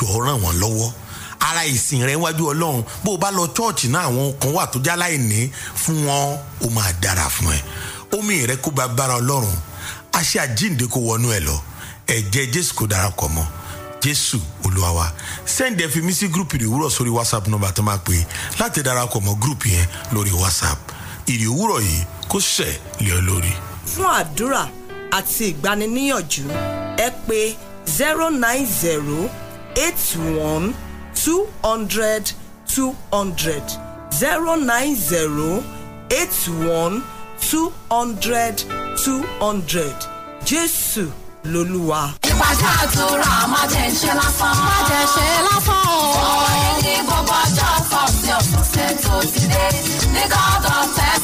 jọ̀ọ́ ràn wọ́n lọ́wọ́. Ara ìsìn rẹ wájú ọlọ́run bó o bá lọ chọ́ọ̀chì náà àwọn kan wà tó já láìní fún wọn ó máa dára fún ẹ. Omi rẹ kó bá bára ọlọ́run àṣẹ àjíǹde kó wọnú ẹ lọ. Ẹ̀jẹ̀ jésù kó darapọ̀ mọ́. Jésù olúwa wa. Fi mí sí gúrùpù ìrì sórí whatsapp nọ́mbà tó máa pè láti darapọ̀ mọ́ gúrùpù yẹn lórí whatsapp. Ìrì yìí kó ṣẹ̀ lé ọ lórí. fún àdúrà àti ìgbaniníyànjú ẹ pé zero nine zero eight one two hundred two hundred zero nine zero eight one two hundred two hundred jésù lolúwa. ìpàdé àdúrà má jẹ́ ṣe lásán. má jẹ́ ṣe lásán o. ọ̀rẹ́ ní gbogbo ọjọ́ sọ̀tì tó ti dé. ní god of international.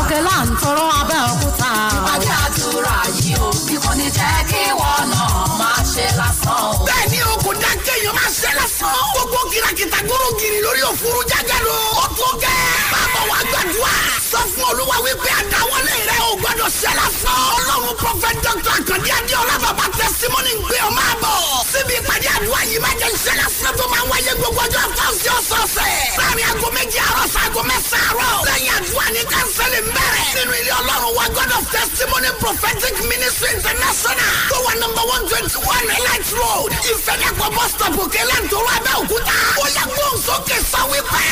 Òkè là ń tọrọ abẹ́ òkúta. ìpàdé àdúrà yìí o bí kò ní jẹ́ kí wọ́n náà máa ṣe lásán o. bẹ́ẹ̀ni o kò dá kéèyàn máa ṣe lásán. gbogbo kìràkìtà gbòòrò gírí lórí òfurufú jáde lọ. ó tó gẹ́. bàbá wa gbàdúrà. sọ fún olúwa wípé àdáwọlé rẹ ò gbọdọ̀ ṣe lásán. ọlọ́run prọfẹt dr akandi adéọlá bàbá tẹsímọ́nì ń gbé ọ máa bọ̀. síbi ìpàdé àdúrà yìí máa jẹ́ ṣe lásán tó máa wáyé gbogbo ọjọ́ fáwọn ọ̀sọ̀ọ̀sẹ̀. láàárín aago méjì àárọ̀ sago mẹ́sàn-án àárọ̀. lẹ́yìn àdúrà ní kánsẹ́lì ń bẹ̀rẹ̀. nínú ilé ọlọ́run wa god of testimony prophetic ministry international. tó wà nọmba one twenty one elite road. ìfẹ́dàpọ̀ bus stop òkèlè ntòrò abẹ́òkúta. ó yẹ gbóhùn sókè sọ wípé.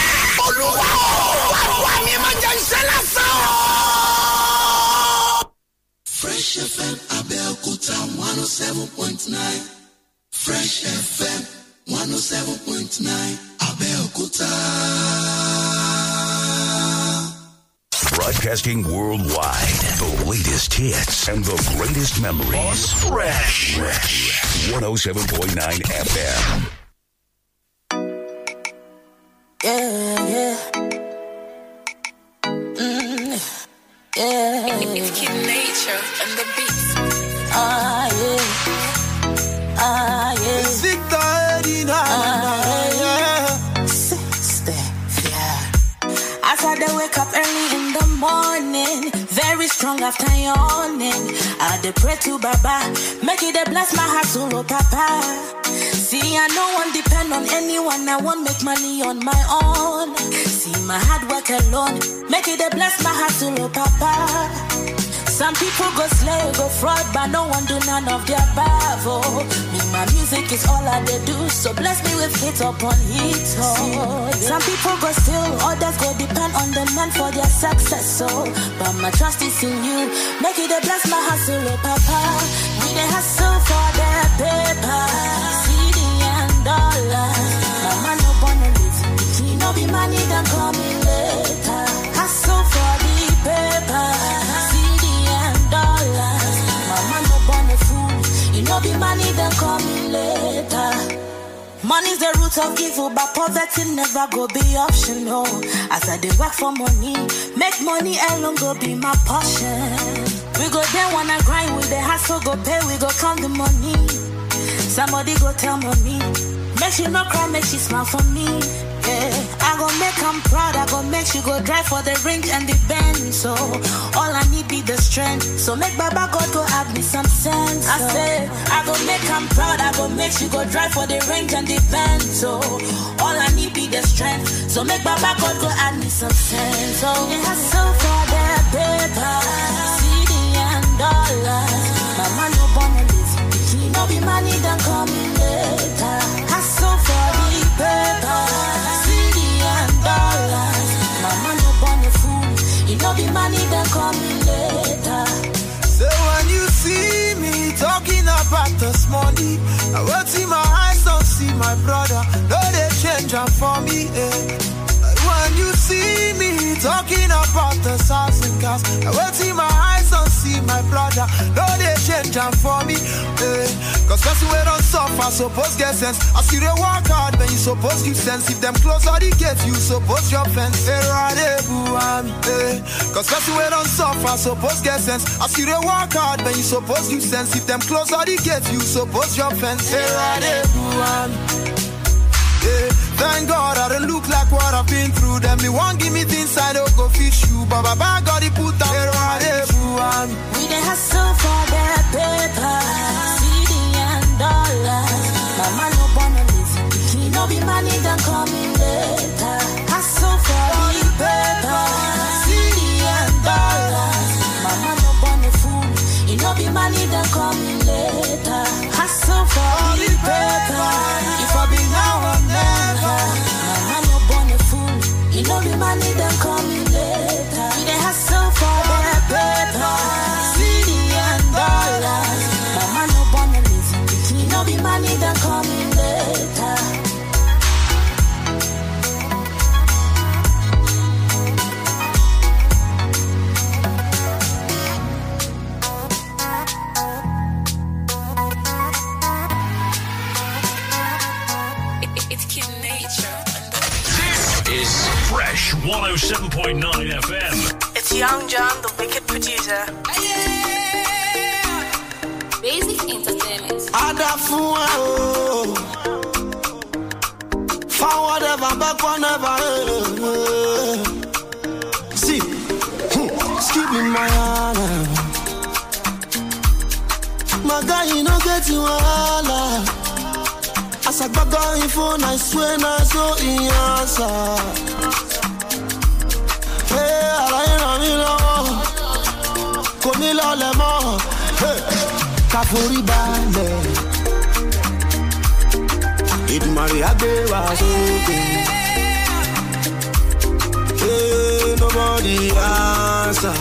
olúwa ó wà wà mí máa jẹ́ ṣe lásán o. Fresh FM Abẹ́òkúta one seven point nine. Fresh FM one oh seven point nine. Oh Abẹ́òkúta. Broadcasting worldwide. The latest hits and the greatest memories. Fresh. 107.9 FM. Yeah, yeah. Yeah. It's Kid Nature and the beats. Ah, yeah. Ah, yeah. Victor Edina. Sister, yeah. As I dey wake up early in the morning, very strong after yawning. I dey pray to Baba, make it dey bless my heart to oh Papa. See, I no one depend on anyone, I won't make money on my own. See, my hard work alone, make it dey bless my to oh Papa. Some people go slay, go fraud, but no one do none of their above. Oh, me, my music is all I they do, so bless me with hit upon hit. Oh, some people go steal, others go depend on the man for their success. So, but my trust is in you. Make it a bless my hustle, oh, Papa. We they hustle for the paper, and no he no be money later. Hustle for the paper, no born a fool, you be money later. Money's the root of evil, but poverty never go be optional. As I dey work for money, make money alone go be my portion. We go there wanna grind with the hustle, go pay, we go count the money. Somebody go tell mommy, make she no cry, make she smile for me. Yeah, I go make am proud, I go make she go drive for the range and the bend. So all I need be the strength. So make Baba God go add me some sense. I say I go make I'm proud, I go make she go drive for the range and the bend. So all I need be the strength. So make Baba God go add me some sense. So we hustle for the paper, CD and dollars. Mama no born talking about this money, I will see my eyes don't see my brother. No, they change up for me. Eh. When you see me talking about the house and cars, I will see my my brother. No, they change up for me. Eh. Cause person we don't suffer, suppose get sense. I see they work hard, then you suppose give sense. If them close all the gates, you suppose your fence. Eh, eh, eh. Cause person we don't suffer, suppose get sense. I see they work hard, then you suppose give sense. If them close all the gates, you suppose your fence. Eh, eh, yeah. Thank God I don't look like what I've been through. Them me won't give me things I don't go fish you. But Baba God he put out one. We done hustle for that paper, CD and dollars. man no wanna live in no be money done coming later. Hustle for the paper, CD and dollars. man no born a fool, it no be money done coming later. Hustle for the paper, if I be now then, my man no born a fool, it no be money done coming. I swear na so he answer. Hey, àlàyé ràn mí lọ́wọ́, kò ní lọlẹ̀ mọ́. Ká forí balẹ̀. Ìdùmarè á gbé wa sókè. Hey, nobody answer,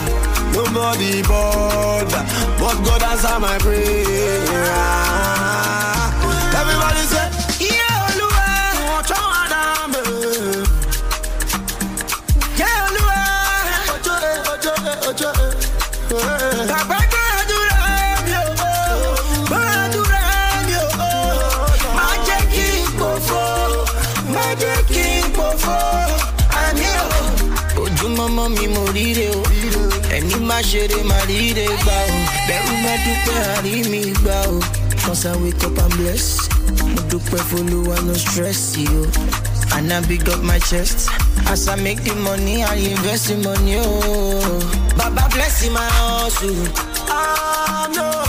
nobody bother, but God answer my prayer. Má ṣeré má ríre gbà o bẹ́rù má dúpẹ́ àrí mi gbà o cause i wake up and bless mo dúpẹ́ folúwa no stress yìí o and i big up my chest. As i make the money i invest the money o baba bless my hustle Àmì ò.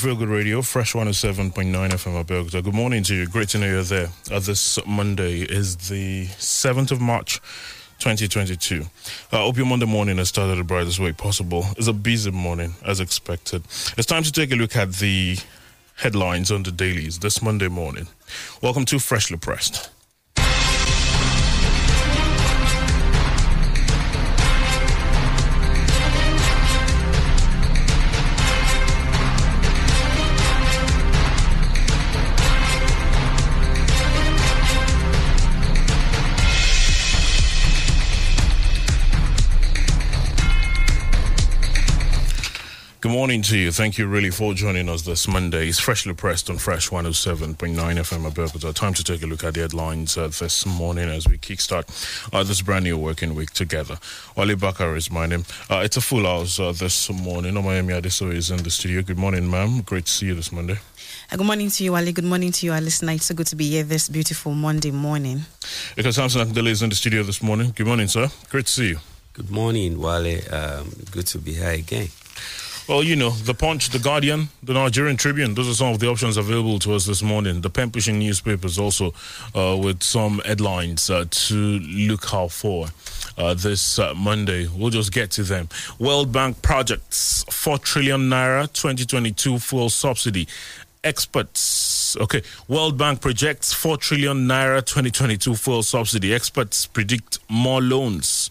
Feel Good Radio, Fresh 107.9 FM Abeokuta. Good morning to you. Great to know you're there. Uh, this Monday is the 7th of March, 2022. I hope your Monday morning has started the brightest way possible. It's a busy morning, as expected. It's time to take a look at the headlines on the dailies this Monday morning. Welcome to Freshly Pressed. Good morning to you. Thank you really for joining us this Monday. It's freshly pressed on Fresh 107.9 FM Abeokuta. Time to take a look at the headlines uh, this morning as we kickstart uh, this brand new working week together. Wale Bakar is my name. Uh, it's a full house uh, this morning. Omayemi Adeso is in the studio. Good morning, ma'am. Great to see you this Monday. Uh, Good morning to you, Ali. Good morning to you, our listener. It's so good to be here this beautiful Monday morning. Because Samson Akindele is in the studio this morning. Good morning, sir. Great to see you. Good morning, Wale. Um, good to be here again. Well, you know, The Punch, The Guardian, The Nigerian Tribune, those are some of the options available to us this morning. The pen pushing newspapers also uh, with some headlines uh, to look out for uh, this uh, Monday. We'll just get to them. World Bank projects 4 trillion naira 2022 fuel subsidy. Experts, okay, World Bank projects 4 trillion naira 2022 fuel subsidy. Experts predict more loans.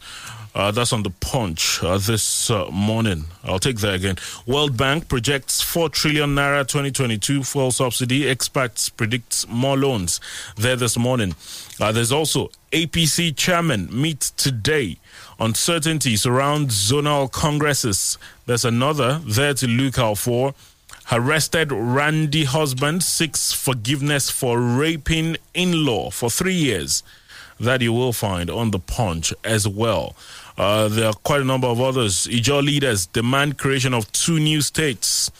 Uh, that's on the punch uh, this uh, morning. I'll take that again. World Bank projects 4 trillion naira 2022 fuel subsidy. Experts predicts more loans there this morning. Uh, there's also APC chairman meet today. Uncertainty surrounds zonal congresses. There's another there to look out for. Arrested Randy husband seeks forgiveness for raping in law for three years. That you will find on the punch as well. Uh, there are quite a number of others. Ijaw leaders demand creation of two new states.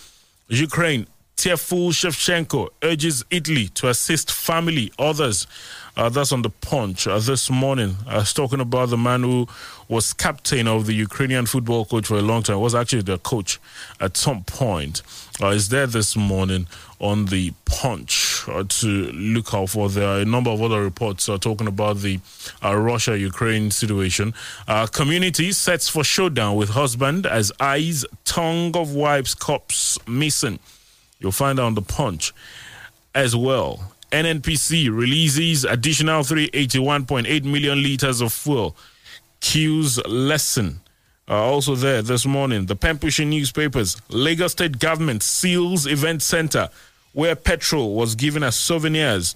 Ukraine, Tearful Shevchenko urges Italy to assist family. Others, uh, that's on the punch uh, this morning. I was talking about the man who was captain of the Ukrainian football coach for a long time, was actually their coach at some point. Uh, is there this morning on the punch uh, to look out for. There are a number of other reports uh, talking about the uh, Russia Ukraine situation. Uh, community sets for showdown with husband as eyes, tongue of wife's corpse missing. You'll find out on the punch as well. NNPC releases additional 381.8 million liters of fuel. Q's lesson. Uh, also there this morning, the pen newspapers. Lagos State government seals event center where petrol was given as souvenirs.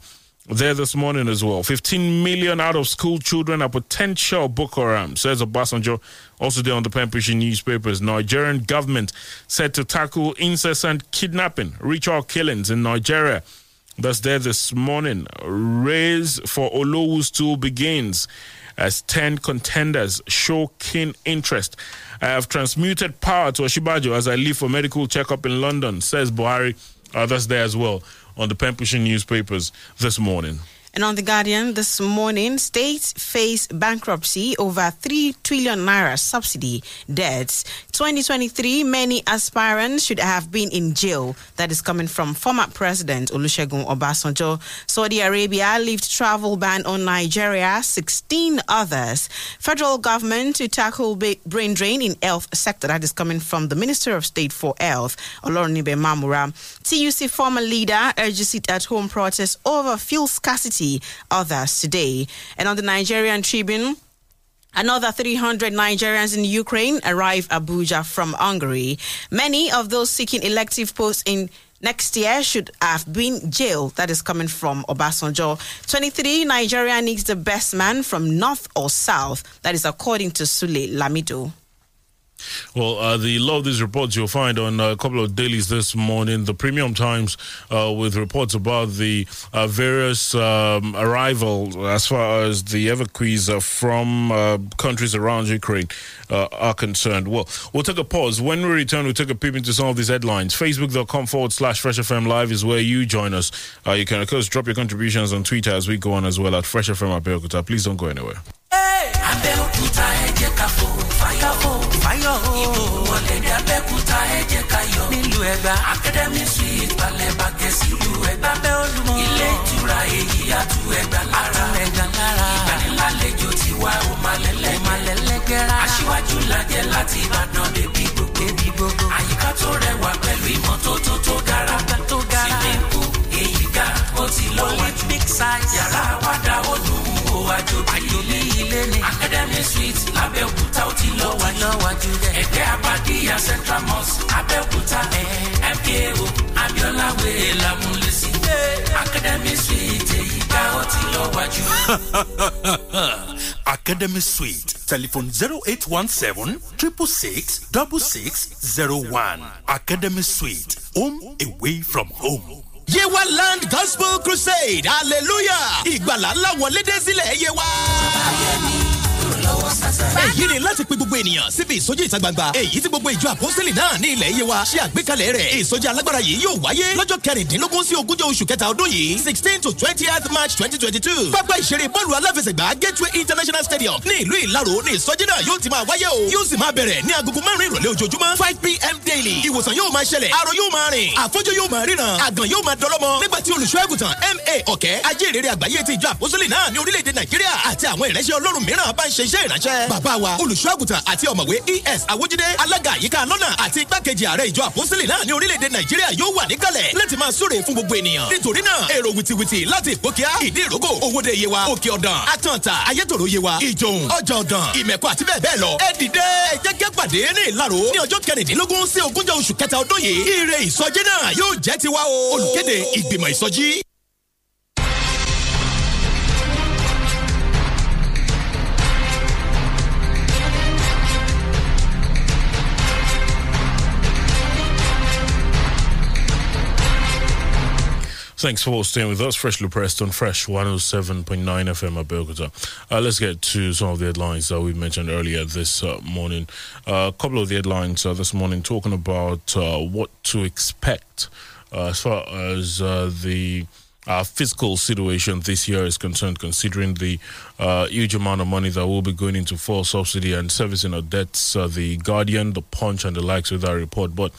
There this morning as well. 15 million out of school children are potential Boko Haram, says Obasanjo. Also there on the pen newspapers. Nigerian government set to tackle incessant kidnapping, ritual killings in Nigeria. That's there this morning. Race for Olowu's tool begins as 10 contenders show keen interest. I have transmuted power to Osinbajo as I leave for medical checkup in London, says Buhari. Uh, that's there as well on the pen pushing newspapers this morning. And on The Guardian this morning, states face bankruptcy over 3 trillion naira subsidy debts. 2023, many aspirants should have been in jail. That is coming from former President Olusegun Obasanjo. Saudi Arabia lifted travel ban on Nigeria, 16 others. Federal government to tackle brain drain in health sector. That is coming from the Minister of State for Health, Olorunnimbe Mamora. TUC former leader urges it at home protest over fuel scarcity others today. And on the Nigerian Tribune, Another 300 Nigerians in Ukraine arrive Abuja from Hungary. Many of those seeking elective posts in next year should have been jailed. That is coming from Obasanjo. 23 Nigeria needs the best man from north or south. That is according to Sule Lamido. Well, uh, the lot of these reports you'll find on a couple of dailies this morning. The Premium Times uh, with reports about the uh, various um, arrivals as far as the evacuees from uh, countries around Ukraine uh, are concerned. Well, we'll take a pause. When we return, we'll take a peep into some of these headlines. Facebook.com forward slash Fresh FM Live is where you join us. Uh, you can, of course, drop your contributions on Twitter as we go on as well at Fresh FM Abeokuta. Please don't go anywhere. Abẹ́òkúta fáyọ̀ o. Wọlé ní Abẹ́òkúta ẹ jẹ́ ká yọ̀. Nílùú Ẹ̀gbá Academy Suite balẹ̀ bàgẹ́ sílùú Ẹ̀gbá. Lábẹ́ Olúmọ. Ilé ìtura èyí àtú Ẹ̀gbá lára. Àtú Ẹ̀gbá lára. Ìgbanilálejò tiwa ò máa lẹ́lẹ́. Ò máa lẹ́lẹ́ gẹ́ra. Aṣíwájú lajẹ́ láti Ìbàdàn débi gbogbo. Débi gbogbo. Àyíká tó rẹwà pẹ̀lú ìmọ́tótó tó gara. Tó gara. Swimming pool èyí ga ó ti lọ́wọ́jú. Big size. Yàrá àwàdà ó dùn ó wájú. Àyòlí ilé ni. Academy Suite lábẹ́òkúta ó lọ́wọ́jú dẹ̀. Ẹgbẹ́ Abadíyà Central Mosque Abẹ́òkúta. MKO Abiola Way Lamulesi. Academy Suite èyí ga ó ti lọ́wọ́jú. Academy Suite. Telephone 0817 666 6601. Academy Suite. Home away from home. Yewa Land Gospel Crusade hallelujah ìgbàlá ńlá wọlé dé sílẹ̀ Yewa. Èyí ni láti pe gbogbo ènìyàn síbi ìsọjí ìta gbangba. Èyí tí gbogbo ìjọ àpọ́sítélì náà ní ilẹ̀ Yewa ṣe àgbékalẹ̀ rẹ̀. Ìsọjí alágbára yìí yóò wáyé lọ́jọ́ kẹrìndínlógún sí ogúnjọ́ oṣù kẹta ọdún yìí sixteen to twentieth march twenty twenty two pápá ìṣeré bọ́ọ̀lù aláfẹsẹ̀gbá gateway international stadium ní ìlú ìlarò ní ìsọjí náà yóò ti máa wáyé o. Yóò sì máa bẹ̀rẹ̀ ní agogo márùn-ún ìrọ̀lẹ́ pm daily. Ìwòsàn yóò máa ṣẹlẹ̀ arọ yóò máa rìn àfọ́jú yóò máa ríran àgàn yóò máa dọlọ́mọ. Nígbà tí olùṣọ́ àgùntàn ma ọ̀kẹ́ ajínrere àgbáyé ti ìjọ àpọ́sítélì náà ní orílẹ̀-èdè nàìjíríà àti àwọn ìránṣẹ́ ọlọ́run mìíràn bá ń ṣe iṣẹ́ ìránṣẹ́. Bàbá wa olùṣọ́ àgùntàn àti ọ̀mọ̀wé es awójídé alága àyíká lọ́nà àti igbákejì ààrẹ ìjọ àpọ́sítélì náà ní orílẹ̀-èdè nàìjíríà yóò wà níkàlẹ̀. Láti máa súre fún gbogbo ènìyàn. Nítorí náà èrò wìtìwìtì láti ìpókíá ìdí ìrókò owóde yewa òkè ọ̀dàn àtàntà ayétòrò yewa ìjòhùn ọjà ọ̀dàn ìmẹ̀kọ àti bẹ́ẹ̀ bẹ́ẹ̀ lọ. Ẹ dìde ẹ jẹ́ kí a pàdé ní ìlarò ní ọjọ́ kẹrìndínlógún sí ogúnjọ́ oṣù kẹta ọdún yìí. Ire ìsọjí náà yóò jẹ́ tiwa o. Olùkéde ìgbìmọ̀ ìsọjí. Thanks for staying with us. Freshly pressed on Fresh 107.9 FM Abeokuta. Uh, let's get to some of the headlines that we mentioned earlier this uh, morning. Uh, a couple of the headlines uh, this morning talking about uh, what to expect uh, as far as the uh, fiscal situation this year is concerned, considering the uh, huge amount of money that will be going into fuel subsidy and servicing of debts. Uh, the Guardian, the Punch, and the likes with that report. But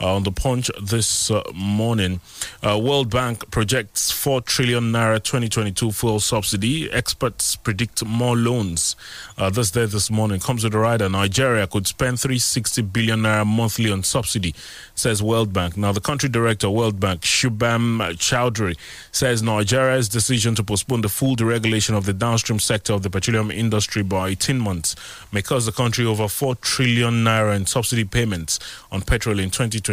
on the Punch this uh, morning, uh, World Bank projects 4 trillion naira 2022 fuel subsidy. Experts predict more loans. Uh, this day this morning comes with a rider. Nigeria could spend 360 billion naira monthly on subsidy, says World Bank. Now, the country director, World Bank, Shubham Chaudhuri, says Nigeria's decision to postpone the full deregulation of the downstream sector of the petroleum industry by 18 months may cost the country over 4 trillion naira in subsidy payments on petrol in 2022.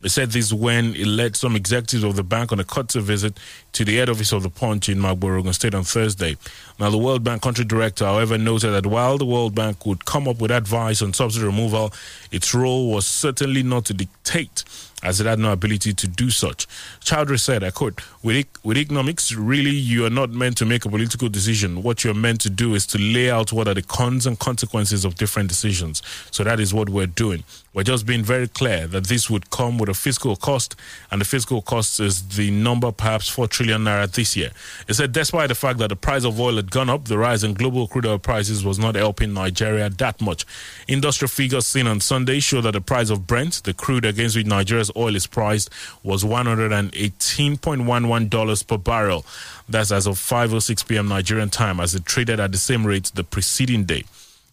He said this when he led some executives of the bank on a courtesy visit to the head office of the Punch in Magboro Ogun State on Thursday. Now, the World Bank country director, however, noted that while the World Bank would come up with advice on subsidy removal, its role was certainly not to dictate as it had no ability to do such. Chaudhuri said, I quote, with, with economics, really, you are not meant to make a political decision. What you're meant to do is to lay out what are the cons and consequences of different decisions. So that is what we're doing. We're just being very clear that this would come with a fiscal cost, and the fiscal cost is the number perhaps 4 trillion naira this year. He said, despite the fact that the price of oil gone up, the rise in global crude oil prices was not helping Nigeria that much. Industry figures seen on Sunday show that the price of Brent, the crude against which Nigeria's oil is priced, was $118.11 per barrel. That's as of 5.06 p.m. Nigerian time, as it traded at the same rate the preceding day.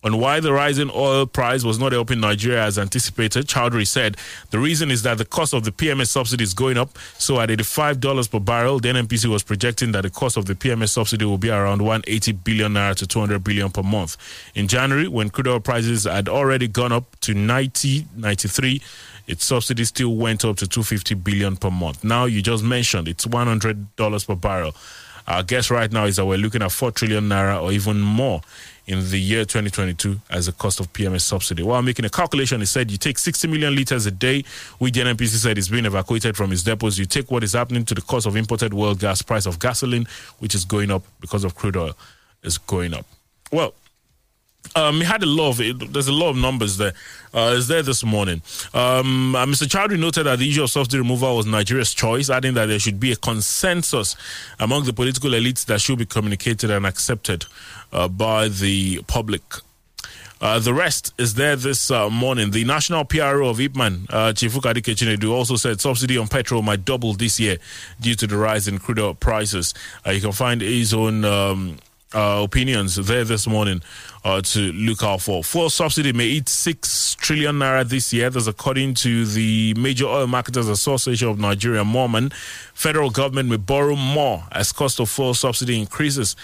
On why the rising oil price was not helping Nigeria as anticipated, Chaudhuri said the reason is that the cost of the PMS subsidy is going up. So at $85 per barrel, the NNPC was projecting that the cost of the PMS subsidy will be around 180 billion naira to 200 billion per month. In January, when crude oil prices had already gone up to 90, 93, its subsidy still went up to 250 billion per month. Now you just mentioned it's $100 per barrel. Our guess right now is that we're looking at 4 trillion naira or even more in the year 2022 as a cost of PMS subsidy. While making a calculation, he said you take 60 million liters a day, which the NNPC said is being evacuated from its depots. You take what is happening to the cost of imported world gas, price of gasoline, which is going up because of crude oil, is going up. Well, um, he had a lot of it, there's a lot of numbers there. Uh, it's there this morning. Um, uh, Mr. Chaudhuri noted that the issue of subsidy removal was Nigeria's choice, adding that there should be a consensus among the political elites that should be communicated and accepted uh, by the public. Uh, the rest is there this uh, morning. The national PRO of Ipman, uh, Chifukadi Kechinedu, also said subsidy on petrol might double this year due to the rise in crude oil prices. Uh, you can find his own um, uh, opinions there this morning uh, to look out for. Fuel subsidy may eat 6 trillion naira this year. That's according to the Major Oil Marketers Association of Nigeria, MOMAN. Federal government may borrow more as cost of fuel subsidy increases.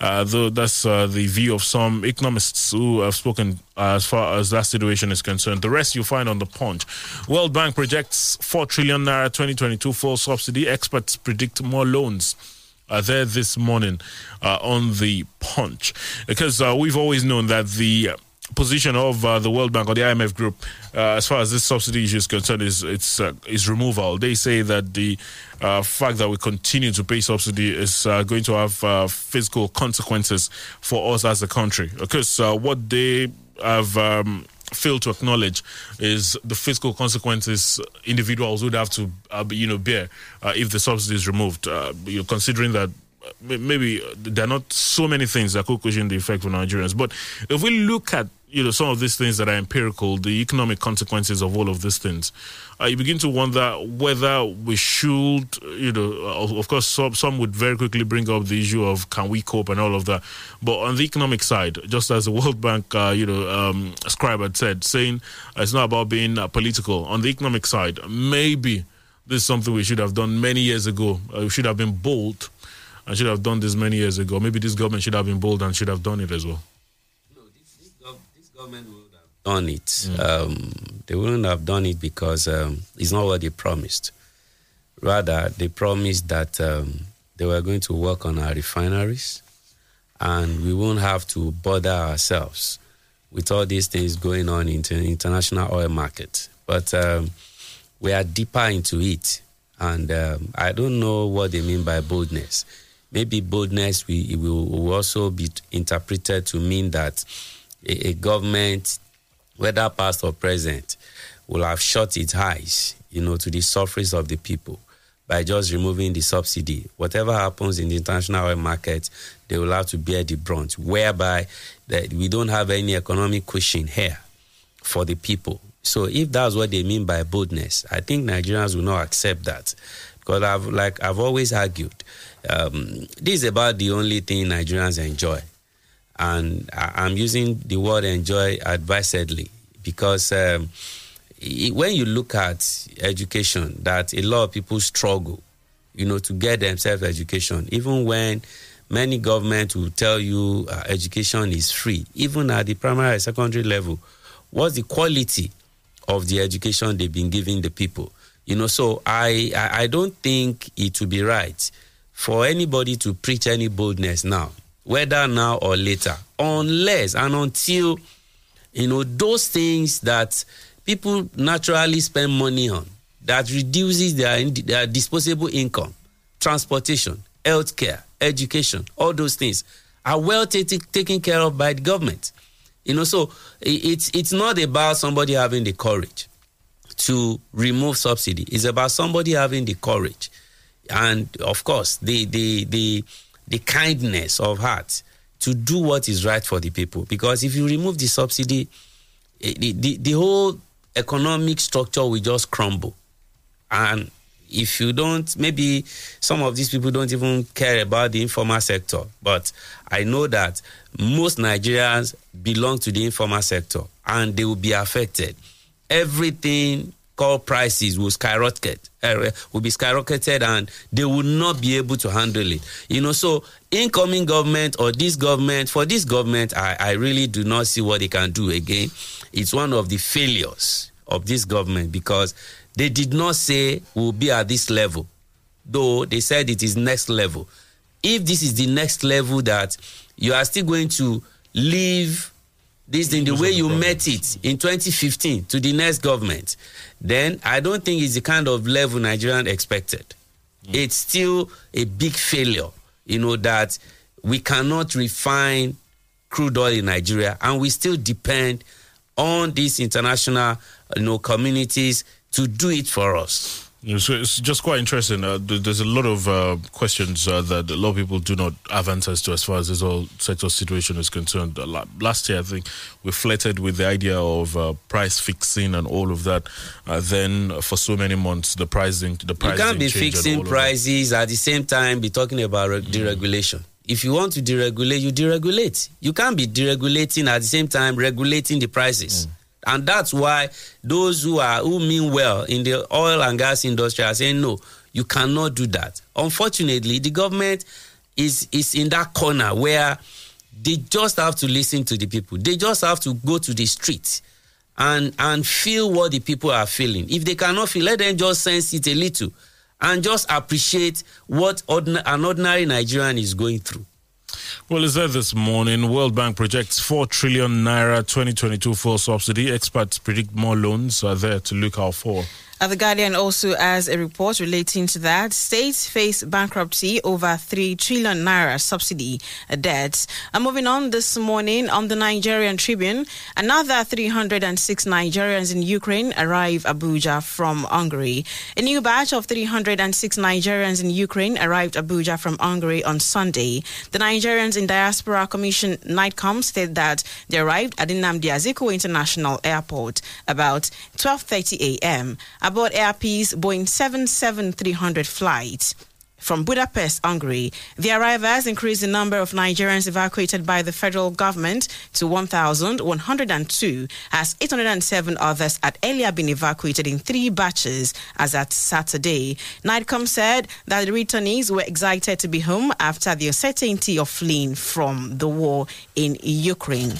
Uh, though that's uh, the view of some economists who have spoken uh, as far as that situation is concerned. The rest you'll find on the punch. World Bank projects 4 trillion naira 2022 full subsidy. Experts predict more loans. Uh, there this morning uh, on the punch because uh, we've always known that the position of uh, the World Bank or the IMF group, uh, as far as this subsidy issue is concerned, is it's uh, is removal. They say that the uh, fact that we continue to pay subsidy is uh, going to have uh, physical consequences for us as a country. Because what they have. Um, failed to acknowledge is the fiscal consequences individuals would have to you know bear if the subsidy is removed you considering that maybe there are not so many things that could cushion the effect for Nigerians. But if we look at you know some of these things that are empirical, the economic consequences of all of these things, uh, you begin to wonder whether we should, you know, of, of course, some, some would very quickly bring up the issue of can we cope and all of that. But on the economic side, just as the World Bank, uh, you know, um, scribe had said, saying it's not about being uh, political. On the economic side, maybe this is something we should have done many years ago. Uh, we should have been bold I should have done this many years ago. Maybe this government should have been bold and should have done it as well. No, this, this, gov- this government would have done it. Mm. Um, they wouldn't have done it because um, it's not what they promised. Rather, they promised that um, they were going to work on our refineries and we won't have to bother ourselves with all these things going on in the international oil market. But um, we are deeper into it And um, I don't know what they mean by boldness. Maybe boldness will, will, will also be interpreted to mean that a, a government, whether past or present, will have shut its eyes, you know, to the sufferings of the people by just removing the subsidy. Whatever happens in the international oil market, they will have to bear the brunt, whereby that we don't have any economic cushion here for the people. So if that's what they mean by boldness, I think Nigerians will not accept that. Because I've like I've always argued, um, this is about the only thing Nigerians enjoy. And I, am using the word enjoy advisedly because um, when you look at education, that a lot of people struggle, you know, to get themselves education, even when many governments will tell you uh, education is free, even at the primary and secondary level. What's the quality of the education they've been giving the people? You know, so I, I, I don't think it would be right for anybody to preach any boldness now, whether now or later, unless and until, you know, those things that people naturally spend money on that reduces their, their disposable income, transportation, healthcare, education, all those things are well t- t- taken care of by the government. You know, so it's it's not about somebody having the courage to remove subsidy. It's about somebody having the courage, and of course, the the the the kindness of heart to do what is right for the people. Because if you remove the subsidy, eh, the, the, the whole economic structure will just crumble. And if you don't, maybe some of these people don't even care about the informal sector. But I know that most Nigerians belong to the informal sector and they will be affected. Everything prices will skyrocket, uh, will be skyrocketed and they will not be able to handle it. You know, so incoming government or this government, for this government, I, I really do not see what they can do again. It's one of the failures of this government because they did not say we'll be at this level, though they said it is next level. If this is the next level that you are still going to leave this in the way you met it in 2015 to the next government, then I don't think it's the kind of level Nigerian expected. Mm. It's still a big failure, you know, that we cannot refine crude oil in Nigeria and we still depend on these international, you know, communities to do it for us. So it's just quite interesting. Uh, there's a lot of uh, questions uh, that a lot of people do not have answers to as far as this whole sector situation is concerned. last year, I think we flirted with the idea of uh, price fixing and all of that. Uh, then, for so many months, the pricing, the price you can't be fixing prices at the same time be talking about re- mm. deregulation. If you want to deregulate, you deregulate. You can't be deregulating at the same time regulating the prices. Mm. And that's why those who are who mean well in the oil and gas industry are saying no, you cannot do that. Unfortunately, the government is is in that corner where they just have to listen to the people. They just have to go to the streets and and feel what the people are feeling. If they cannot feel, let them just sense it a little and just appreciate what an ordinary Nigerian is going through. Well, is that this morning? World Bank projects 4 trillion naira 2022 full subsidy. Experts predict more loans are there to look out for. Uh, the Guardian also has a report relating to that. States face bankruptcy over 3 trillion naira subsidy debt. Uh, moving on this morning on the Nigerian Tribune, another 306 Nigerians in Ukraine arrive Abuja from Hungary. A new batch of 306 Nigerians in Ukraine arrived Abuja from Hungary on Sunday. The Nigerians in Diaspora Commission NiDCOM said that they arrived at the Nnamdi Azikiwe International Airport about 12:30 a.m aboard Air Peace Boeing 77300 flight. From Budapest, Hungary, the arrivals increased the number of Nigerians evacuated by the federal government to 1,102, as 807 others had earlier been evacuated in three batches as at Saturday. NiDCOM said that the returnees were excited to be home after the uncertainty of fleeing from the war in Ukraine.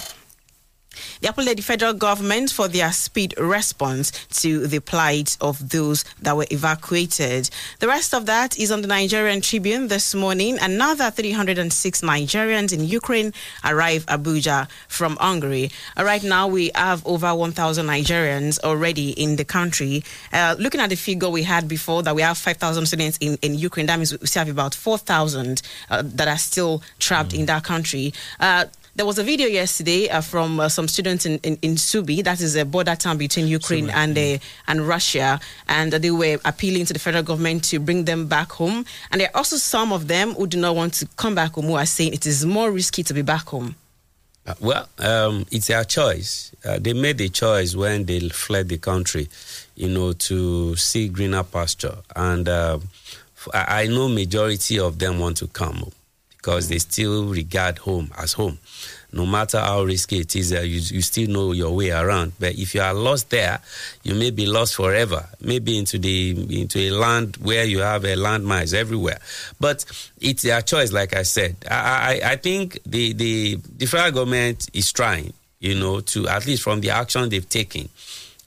They applauded the federal government for their speed response to the plight of those that were evacuated. The rest of that is on the Nigerian Tribune this morning. Another 306 Nigerians in Ukraine arrive Abuja from Hungary. Uh, right now, we have over 1,000 Nigerians already in the country. Uh, looking at the figure we had before, that we have 5,000 students in, in Ukraine, that means we still have about 4,000 uh, that are still trapped in that country. Uh, there was a video yesterday uh, from uh, some students in, in, in Sumi, that is a border town between Ukraine Sumi, and uh, and Russia, and they were appealing to the federal government to bring them back home. And there are also some of them who do not want to come back home who are saying it is more risky to be back home. Uh, well, um, it's their choice. Uh, they made the choice when they fled the country, you know, to see greener pasture. And uh, I know majority of them want to come because they still regard home as home. No matter how risky it is, uh, you, you still know your way around. But if you are lost there, you may be lost forever. Maybe into the into a land where you have a landmines everywhere. But it's their choice, like I said. I, I, I think the, the the federal government is trying, you know, to at least from the action they've taken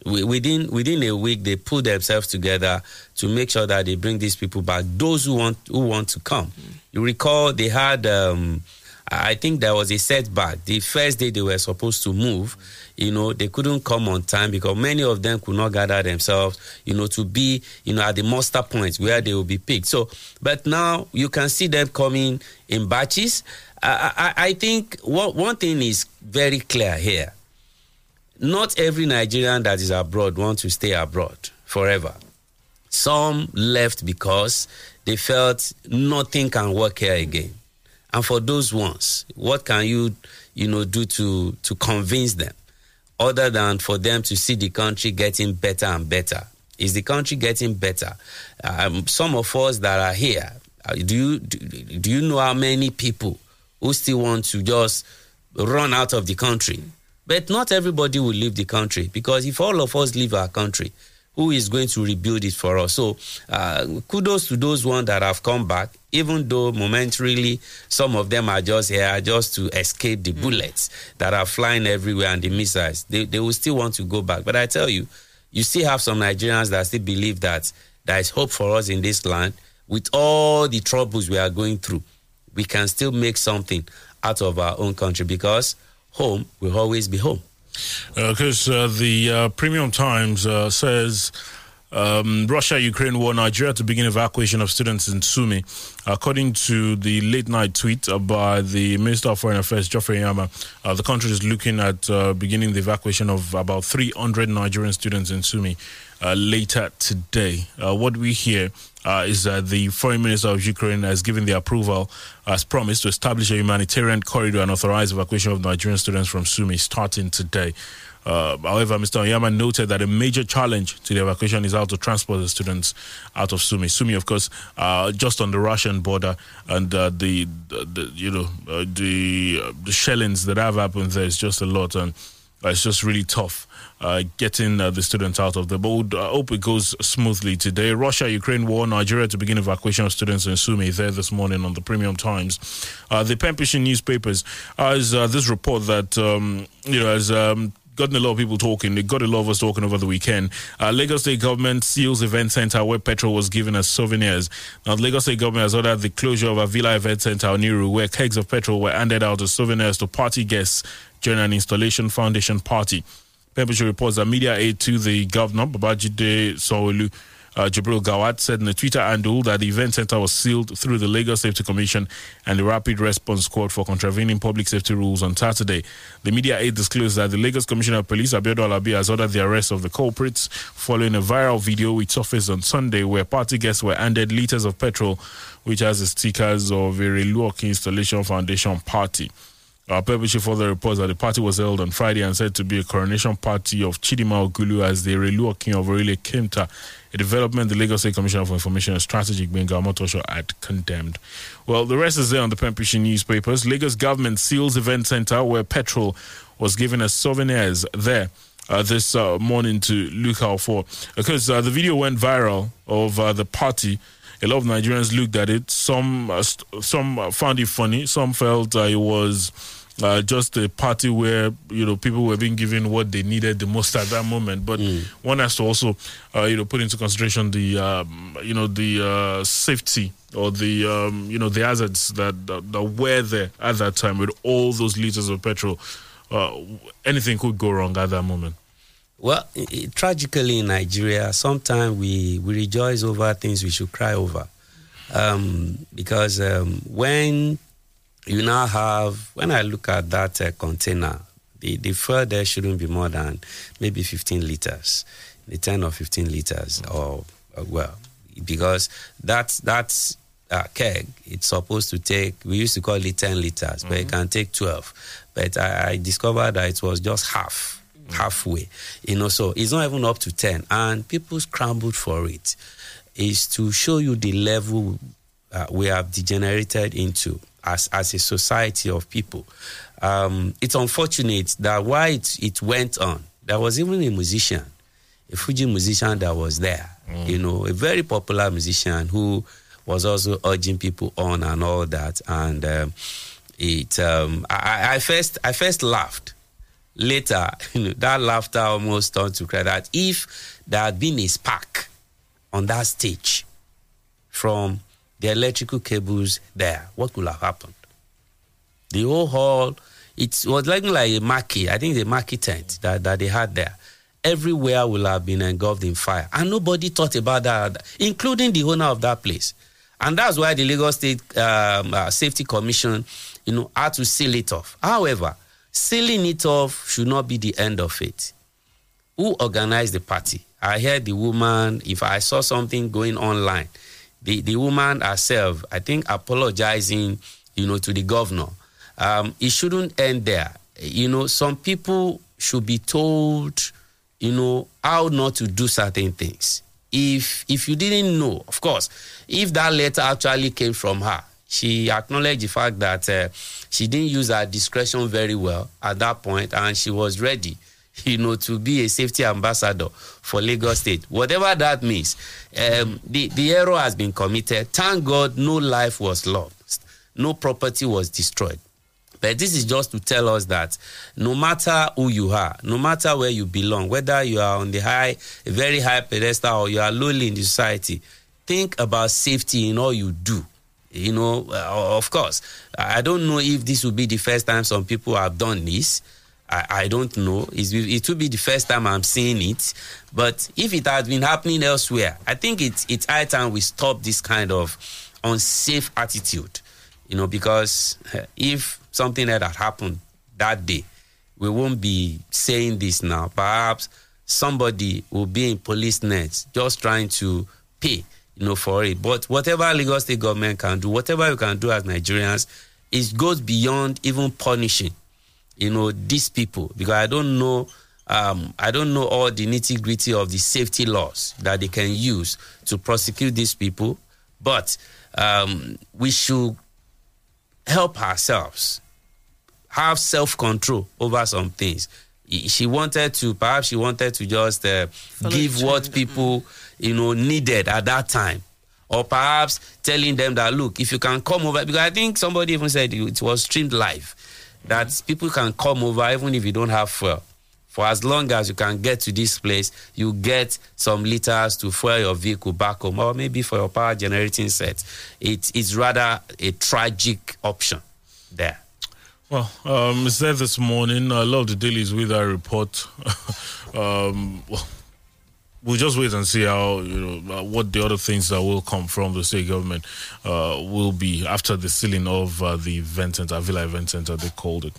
within within a week they pull themselves together to make sure that they bring these people back those who want who want to come you recall they had um i think there was a setback. The first day they were supposed to move you know they couldn't come on time because many of them could not gather themselves you know to be you know at the muster point where they will be picked. So but now you can see them coming in batches. I i, I think one, one thing is very clear here. Not every Nigerian that is abroad wants to stay abroad forever. Some left because they felt nothing can work here again. And for those ones, what can you, you know, do to to convince them, other than for them to see the country getting better and better? Is the country getting better? Um, some of us that are here, uh, do you do, do you know how many people who still want to just run out of the country? But not everybody will leave the country because if all of us leave our country, who is going to rebuild it for us? So, uh, kudos to those ones that have come back, even though momentarily some of them are just here just to escape the bullets that are flying everywhere and the missiles. They, they will still want to go back. But I tell you, you still have some Nigerians that still believe that there is hope for us in this land with all the troubles we are going through. We can still make something out of our own country because home will always be home. Because uh, the uh, Premium Times uh, says um, Russia Ukraine war, Nigeria to begin evacuation of students in Sumi. According to the late night tweet uh, by the Minister of Foreign Affairs, Geoffrey Onyeama, uh, the country is looking at uh, beginning the evacuation of about 300 Nigerian students in Sumi uh, later today. Uh, what we hear uh, is that the Foreign Minister of Ukraine has given the approval, as promised, to establish a humanitarian corridor and authorize evacuation of Nigerian students from Sumi starting today. Uh, however, Mr. Onyeama noted that a major challenge to the evacuation is how to transport the students out of Sumi. Sumi, of course, uh, just on the Russian border, and uh, the, the, you know uh, the uh, the shellings that have happened there is just a lot, and uh, it's just really tough uh, getting uh, the students out of. But we'd, uh, hope it goes smoothly today. Russia Ukraine war, Nigeria to begin evacuation of students in Sumi there this morning on the Premium Times. Uh, the PM News newspapers has uh, this report that, um, you know, has. Um, Gotten a lot of people talking. They got a lot of us talking over the weekend. Uh, Lagos State government seals event center where petrol was given as souvenirs. Now, the Lagos State government has ordered the closure of a Villa event center, Oniru, where kegs of petrol were handed out as souvenirs to party guests during an installation foundation party. PM News reports that media aide to the governor, Babajide Sanwo-Olu, uh, Jibril said in a Twitter handle that the event center was sealed through the Lagos Safety Commission and the Rapid Response Squad for contravening public safety rules on Saturday. The media aide disclosed that the Lagos Commissioner of Police, Abiodun Alabi, has ordered the arrest of the culprits following a viral video which surfaced on Sunday where party guests were handed liters of petrol, which has the stickers of a Reluoki Installation Foundation party. Uh, PM News further reports that the party was held on Friday and said to be a coronation party of Chidima Ogulu as the Reluo King of Orile Kemta, a development the Lagos State Commissioner for Information and Strategy, Gbenga Omotoso, had condemned. Well, the rest is there on the PM News newspapers. Lagos government seals event centre where petrol was given as souvenirs there. Uh, this uh, morning to look out for because uh, the video went viral of uh, the party a lot of Nigerians looked at it. Some uh, st- some found it funny. Some felt uh, it was uh, just a party where you know people were being given what they needed the most at that moment. But one has to also uh, you know put into consideration the um, you know the uh, safety or the um, you know the hazards that, that that were there at that time with all those liters of petrol. Uh, anything could go wrong at that moment. Well, i- i- tragically in Nigeria, sometimes we, we rejoice over things we should cry over. Um, because um, when you now have, when I look at that uh, container, the, the fuel there shouldn't be more than maybe 15 liters, the 10 or 15 liters, or, or well, because that's, that's uh, keg, it's supposed to take, we used to call it 10 liters, but it can take 12. But I, I discovered that it was just half, halfway. You know, so it's not even up to 10. And people scrambled for it. Is to show you the level uh, we have degenerated into as, as a society of people. Um, it's unfortunate that why it, it went on, there was even a musician, a Fuji musician that was there, you know, a very popular musician who was also urging people on and all that. And um, it, um, I, I first, I first laughed. Later, you know, that laughter almost turned to cry. That if there had been a spark on that stage from the electrical cables there, what could have happened? The whole hall, it was like, like a marquee, I think the marquee tent that, that they had there. Everywhere will have been engulfed in fire. And nobody thought about that, including the owner of that place. And that's why the Lagos State um, uh, Safety Commission, you know, had to seal it off. However, sealing it off should not be the end of it. Who organized the party? I heard the woman, if I saw something going online, the, the woman herself, I think, apologizing, you know, to the governor. Um, it shouldn't end there. You know, some people should be told, you know, how not to do certain things. If if you didn't know, of course, if that letter actually came from her, she acknowledged the fact that uh, she didn't use her discretion very well at that point, and she was ready, you know, to be a safety ambassador for Lagos State. Whatever that means, um, the the error has been committed. Thank God, no life was lost, no property was destroyed. But this is just to tell us that no matter who you are, no matter where you belong, whether you are on the high, very high pedestal, or you are lowly in the society, think about safety in all you do. You know, uh, of course, I don't know if this will be the first time some people have done this. I, I don't know. It's, it will be the first time I'm seeing it. But if it has been happening elsewhere, I think it's, it's high time we stop this kind of unsafe attitude. You know, because uh, if something had happened that day, we won't be saying this now. Perhaps somebody will be in police nets just trying to pay, you know, for it. But whatever Lagos State government can do, whatever you can do as Nigerians, it goes beyond even punishing, you know, these people. Because I don't know, um, I don't know all the nitty gritty of the safety laws that they can use to prosecute these people. But um, we should help ourselves have self control over some things. She wanted to, perhaps she wanted to just uh, give what people, you know, needed at that time. Or perhaps telling them that, look, if you can come over, because I think somebody even said it was streamed live, that people can come over even if you don't have fuel. For as long as you can get to this place, you get some liters to fuel your vehicle back home, or maybe for your power generating set. It's rather a tragic option there. Well, um, it's there this morning. I love the dailies with that report. um, well, we'll just wait and see how you know uh, what the other things that will come from the state government uh, will be after the sealing of uh, the event center, Villa Event Center, they called it.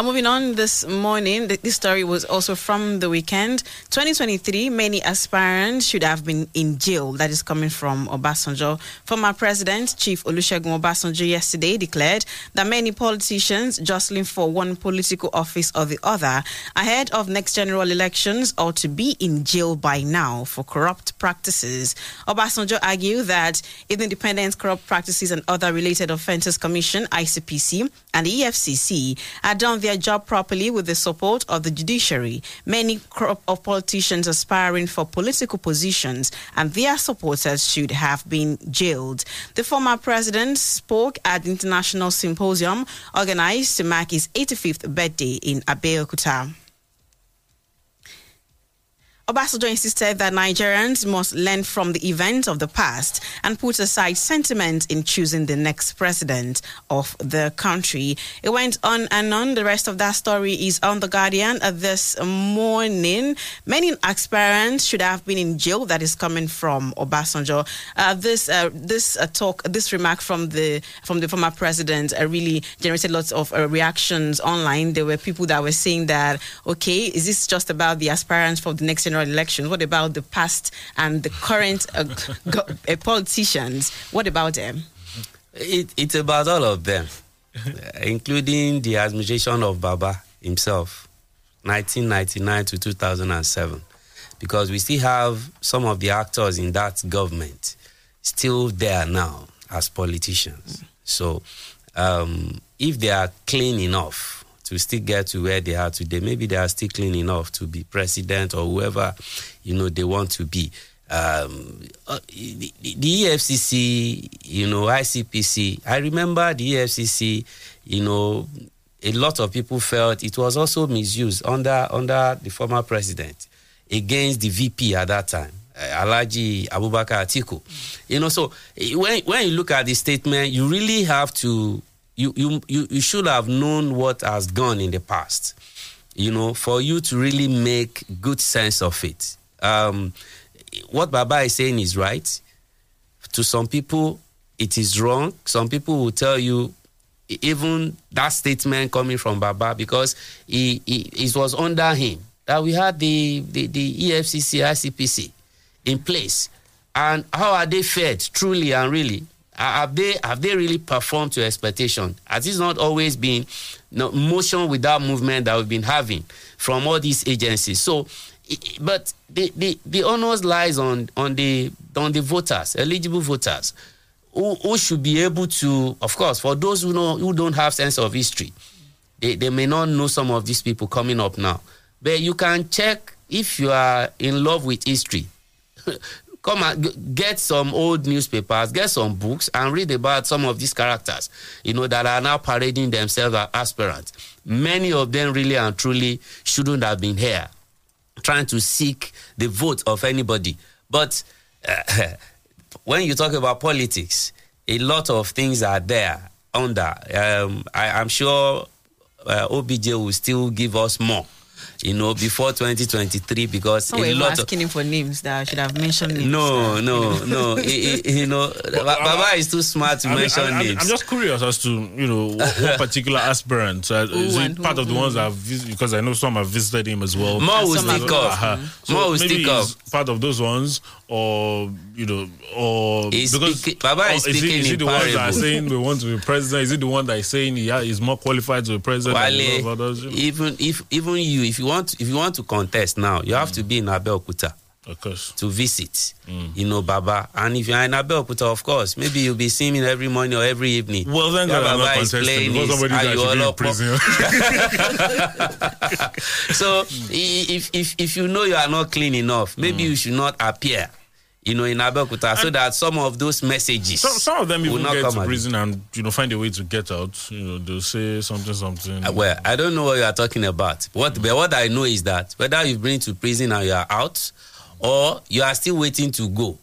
Uh, moving on this morning, this story was also from the weekend. 2023, many aspirants should have been in jail. That is coming from Obasanjo. Former President Chief Olusegun Obasanjo yesterday declared that many politicians jostling for one political office or the other ahead of next general elections ought to be in jail by now for corrupt practices. Obasanjo argued that if the Independent Corrupt Practices and Other Related Offences Commission, ICPC, and EFCC had done their their job properly with the support of the judiciary. Many crop of politicians aspiring for political positions and their supporters should have been jailed. The former president spoke at the international symposium organized to mark his 85th birthday in Abeokuta. Obasanjo insisted that Nigerians must learn from the events of the past and put aside sentiment in choosing the next president of the country. It went on and on. The rest of that story is on The Guardian uh, this morning. Many aspirants should have been in jail. That is coming from Obasanjo. Uh, this uh, this uh, talk, this remark from the from the former president uh, really generated lots of uh, reactions online. There were people that were saying that, okay, is this just about the aspirants for the next general elections? What about the past and the current uh, uh, politicians? What about them? It, it's about all of them, uh, including the administration of Baba himself, 1999 to 2007, because we still have some of the actors in that government still there now as politicians. So, um, if they are clean enough to still get to where they are today, maybe they are still clean enough to be president or whoever you know they want to be. Um, uh, the, the EFCC, you know, ICPC. I remember the EFCC. You know, a lot of people felt it was also misused under under the former president against the VP at that time. uh, Alhaji Abubakar Atiku. You know, so eh, when when you look at the statement, you really have to you you you, should have known what has gone in the past. You know, for you to really make good sense of it. Um, what Baba is saying is right. To some people, it is wrong. Some people will tell you even that statement coming from Baba because he, he it was under him that we had the the, the EFCC ICPC in place, and how are they fed truly and really? Ha- Have they have they really performed to expectation? Has this not always been no, motion without movement that we've been having from all these agencies? So, but the, the, the onus lies on on the on the voters, eligible voters, who, who should be able to, of course, for those who know who don't have sense of history, they, they may not know some of these people coming up now. But you can check if you are in love with history. Come and get some old newspapers, get some books, and read about some of these characters, you know, that are now parading themselves as aspirants. Many of them really and truly shouldn't have been here trying to seek the vote of anybody. But uh, when you talk about politics, a lot of things are there under. Um, I, I'm sure uh, OBJ will still give us more, you know, before 2023 because Some were a even lot of asking him for names that I should have mentioned names. no, that, no, you know. no. I- I- you know, Ba- Baba is too smart to I mean, mention I- I- names. I'm just curious as to you know what, what particular aspirant uh, is Who it and part who, of the who? ones that have vis- because I know some have visited him as well. More will Some stick up. Uh-huh. So More will maybe stick up. Part of those ones, or you know, or He's because speaking- Baba is or he, speaking is he the ones that are saying we want to be president? Is he the one that is saying yeah he's more qualified to be president? than a of Wale, others, you know? even if even you, if you want, if you want to contest now, you have to be in Abeokuta. Of course. To visit, mm. you know, Baba. And if you're in Abeokuta, of course, maybe you'll be seeing him every morning or every evening. Well, then Yeah, Baba is playing because his somebody that should be prison. so if if if you know you are not clean enough, maybe mm. you should not appear. You know, in Abeokuta, so that some of those messages Some, some of them will even not get come to prison and you know find a way to get out. You know they'll say something something. Uh, Well, I don't know what you are talking about. What, but what I know is that whether you've been to prison and you are out, or you are still waiting to go,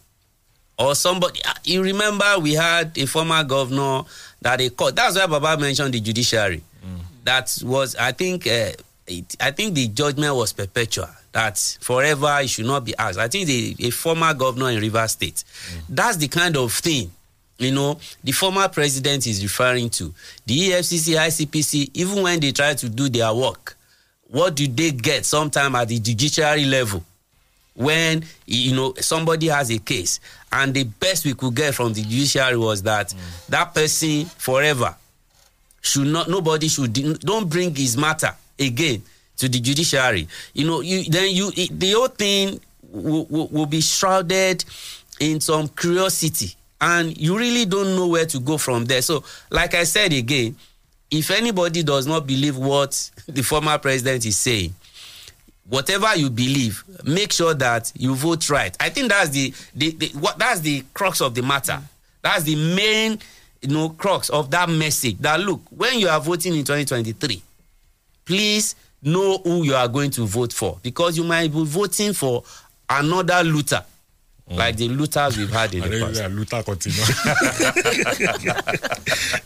or somebody. uh, You remember we had a former governor that they caught. That's why Baba mentioned the judiciary. That was, I think, uh, it, I think the judgment was perpetual. That forever it should not be asked. I think the, a former governor in Rivers State. Mm. That's the kind of thing you know, the former president is referring to. The EFCC, ICPC, even when they try to do their work, what do they get sometime at the judiciary level? When you know somebody has a case, and the best we could get from the judiciary was that mm. that person forever should not nobody should don't bring his matter again to the judiciary you know you then you it, the whole thing will, will, will be shrouded in some curiosity and you really don't know where to go from there so like i said again if anybody does not believe what the former president is saying, whatever you believe, make sure that you vote right. I think that's the, the, the what that's the crux of the matter. That's the main you know crux of that message. That look, when you are voting in 2023, please know who you are going to vote for because you might be voting for another looter like the looters we've had in the past. Luther continue.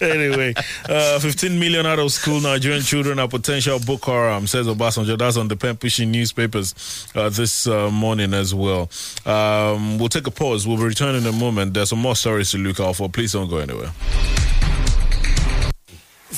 anyway, uh, 15 million out of school Nigerian children are potential Boko Haram, says Obasanjo. That's on the pen pushing newspapers uh, this uh, morning as well. Um, we'll take a pause. We'll return in a moment. There's some more stories to look out for. Please don't go anywhere.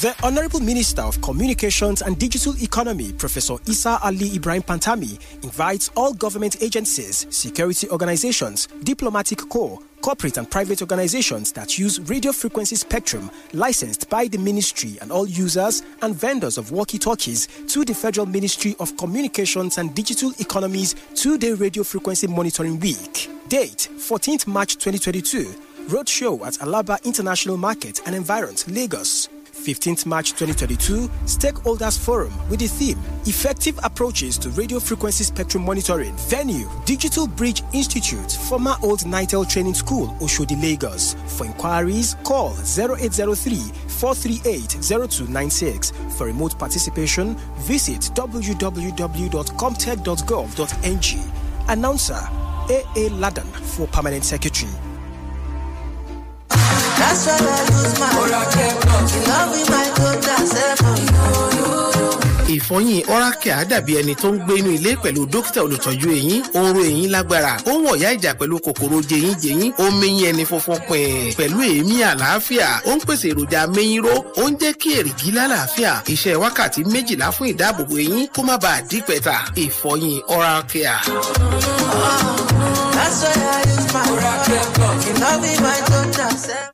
The Honorable Minister of Communications and Digital Economy, Professor Isa Ali Ibrahim Pantami, invites all government agencies, security organizations, diplomatic corps, corporate and private organizations that use radio frequency spectrum licensed by the ministry and all users and vendors of walkie talkies to the Federal Ministry of Communications and Digital Economy's two day radio frequency monitoring week. Date 14th March 2022. Roadshow at Alaba International Market and Environs, Lagos. 15th March 2022 Stakeholders Forum with the theme Effective Approaches to Radio Frequency Spectrum Monitoring. Venue Digital Bridge Institute, former Old Nitel Training School, Oshodi, Lagos. For inquiries, call 0803 438 0296. For remote participation, visit www.comtech.gov.ng. Announcer AA Ladan for Permanent Secretary. That's why I use my Oracle You love me, my daughter, ìfọyín oracle á dàbí ẹni tó ń gbé inú ilé pẹ̀lú dókítà olùtọ́jú eyín. Ó ń ro eyín lágbára. Ó ń wọ̀yá ìjà pẹ̀lú kòkòrò jẹyínjẹyín. Ó ń mẹyín ẹni funfun pin pẹ̀lú èémí àlàáfíà. Ó ń pèsè èròjà mẹyìnró ó ń jẹ́ kí èrìgì lálàáfíà. Iṣẹ́ wákàtí méjìlá fún ìdáàbòbò eyín kó má bàa dí pẹ̀ta. Ìfọyín oracle. My You love me, my daughter,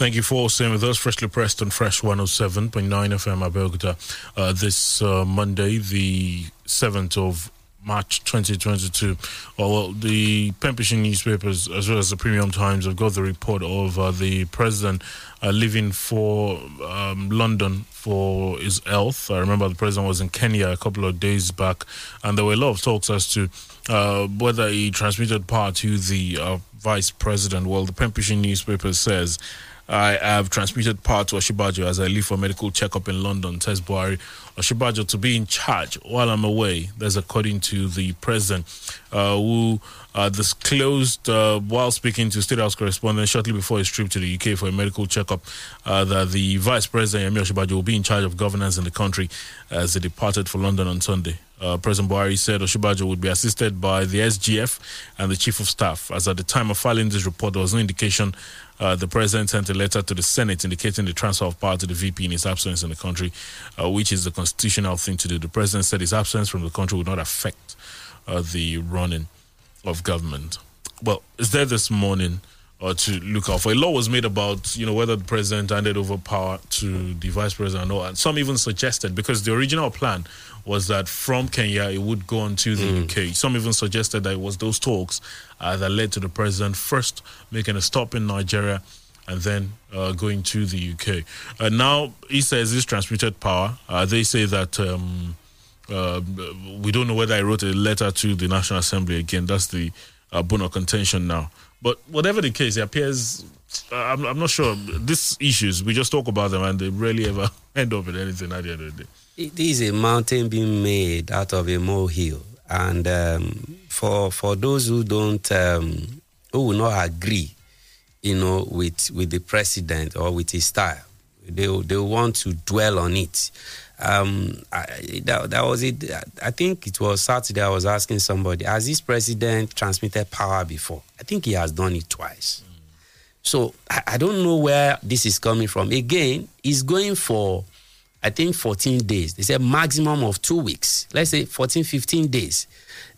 Thank you for staying with us. Freshly pressed on Fresh 107.9 FM Abeokuta uh, this uh, Monday, the 7th of March 2022. Well, the Pembrokeshire newspapers, as well as the Premium Times, have got the report of uh, the president uh, leaving for um, London for his health. I remember the president was in Kenya a couple of days back, and there were a lot of talks as to uh, whether he transmitted power to the uh, vice president. Well, the Pembrokeshire newspaper says. I have transmitted power to Osinbajo as I leave for medical checkup in London, says Buhari. Osinbajo to be in charge while I'm away. That's according to the president, uh, who uh, disclosed uh, while speaking to State House correspondent shortly before his trip to the UK for a medical checkup uh, that the vice president, Yemi Osinbajo, will be in charge of governance in the country as he departed for London on Sunday. Uh, President Buhari said Osinbajo would be assisted by the SGF and the Chief of Staff. As at the time of filing this report, there was no indication uh, the president sent a letter to the Senate indicating the transfer of power to the VP in his absence in the country, uh, which is the constitutional thing to do. The president said his absence from the country would not affect uh, the running of government. Well, is there this morning uh, to look out for? A law was made about you know whether the president handed over power to the vice president or not. And some even suggested because the original plan was that from Kenya it would go on to the UK. Some even suggested that it was those talks uh, that led to the president first making a stop in Nigeria and then uh, going to the UK. Uh, now he says this transmitted power. Uh, they say that. Um, uh, we don't know whether I wrote a letter to the National Assembly again. That's the uh, bone of contention now. But whatever the case, it appears. I'm, I'm not sure. These issues, we just talk about them and they rarely ever end up in anything at the end of the day. It is a mountain being made out of a molehill, and um, for for those who don't, um, who will not agree, you know, with with the president or with his style, they they want to dwell on it. Um, I, that, that was it. I think it was Saturday. I was asking somebody, has this president transmitted power before? I think he has done it twice. So I, I don't know where this is coming from. Again, he's going for, I think, 14 days. They said maximum of two weeks. Let's say 14, 15 days.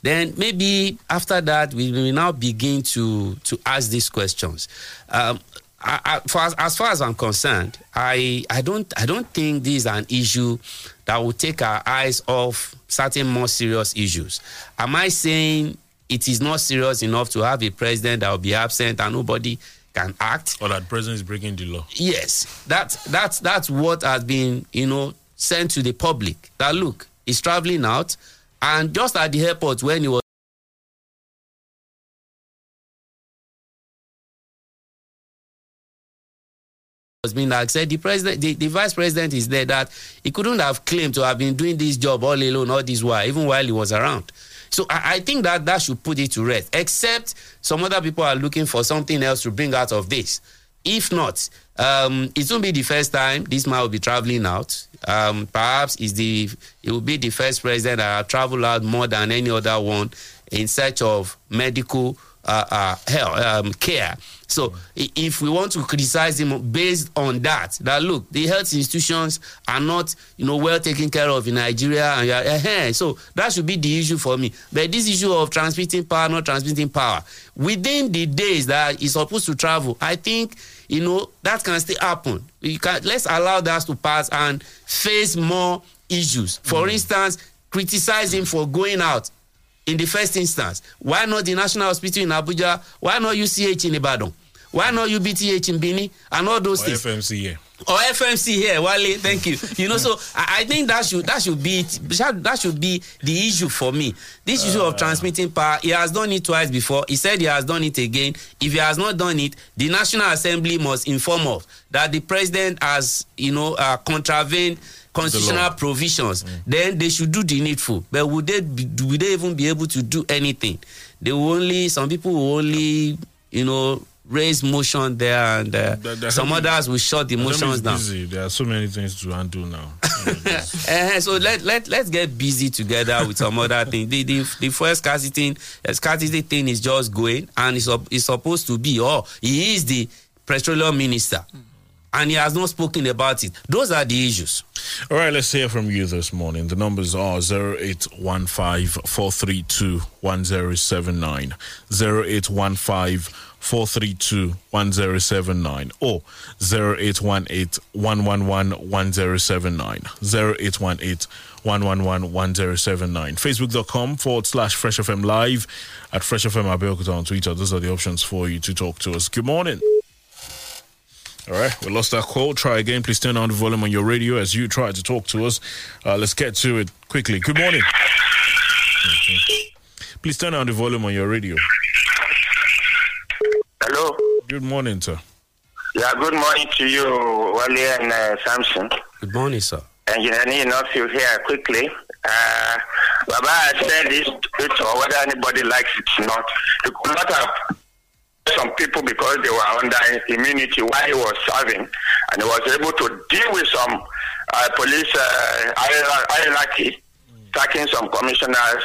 Then maybe after that, we will now begin to to ask these questions. Um, I, I, for as, as far as I'm concerned, I, I don't I don't think this is an issue that will take our eyes off certain more serious issues. Am I saying it is not serious enough to have a president that will be absent and nobody can act? Or that president is breaking the law? Yes, that's that's that's what has been you know sent to the public. That look, he's traveling out, and just at the airport when he was. Was being like said the president the, the vice president is there that he couldn't have claimed to have been doing this job all alone all this while even while he was around. So I, I think that that should put it to rest except some other people are looking for something else to bring out of this. If not um, it won't be the first time this man will be traveling out. Um, perhaps is the it will be the first president that have traveled out more than any other one in search of medical uh, uh, health, um, care. So if we want to criticize him based on that, that look, the health institutions are not, you know, well taken care of in Nigeria, and you are, uh so that should be the issue for me. But this issue of transmitting power, not transmitting power, within the days that he's supposed to travel, I think, you know, that can still happen. You can let's allow that to pass and face more issues. For instance, criticize him for going out in the first instance why not the national hospital in abuja why not uch in ibadan why not ubth in benin and all those Or things. FMC here. or fmc here wale thank you. You know so i, I think that should that should be that should be the issue for me. This issue of transmitting power he has done it twice before. He said he has done it again. If he has not done it the national assembly must inform us that the president has you know uh, contravened constitutional provisions then they should do the needful but would they be, would they even be able to do anything they will only some people will only you know raise motion there and uh, That- that some help others will shut the That motions down busy. There are so many things to undo now. Eh, so let let let's get busy together with some other thing. The the the first scarcity thing, uh, scarcity thing is just going, and it's, it's supposed to be. Oh, he is the petroleum minister, and he has not spoken about it. Those are the issues. All right, let's hear from you this morning. The numbers are 0815 432 1079, 0815 432 1079, or 0818 111 1079, 0818 111 1079. Facebook.com forward slash Fresh FM Live at Fresh FM Abeokuta on Twitter. Those are the options for you to talk to us. Good morning. All right, we lost that call. Try again. Please turn on the volume on your radio as you try to talk to us. Uh, let's get to it quickly. Good morning. Mhm. Please turn on the volume on your radio. Hello. Good morning, sir. Yeah, good morning to you, Wale and uh, Samson. Good morning, sir. Engineer enough you here quickly. Uh, Baba has said this, it or whether anybody likes it or not. You could not have some people because they were under immunity while he was serving, and he was able to deal with some uh, police uh, hier- hierarchy, attacking some commissioners,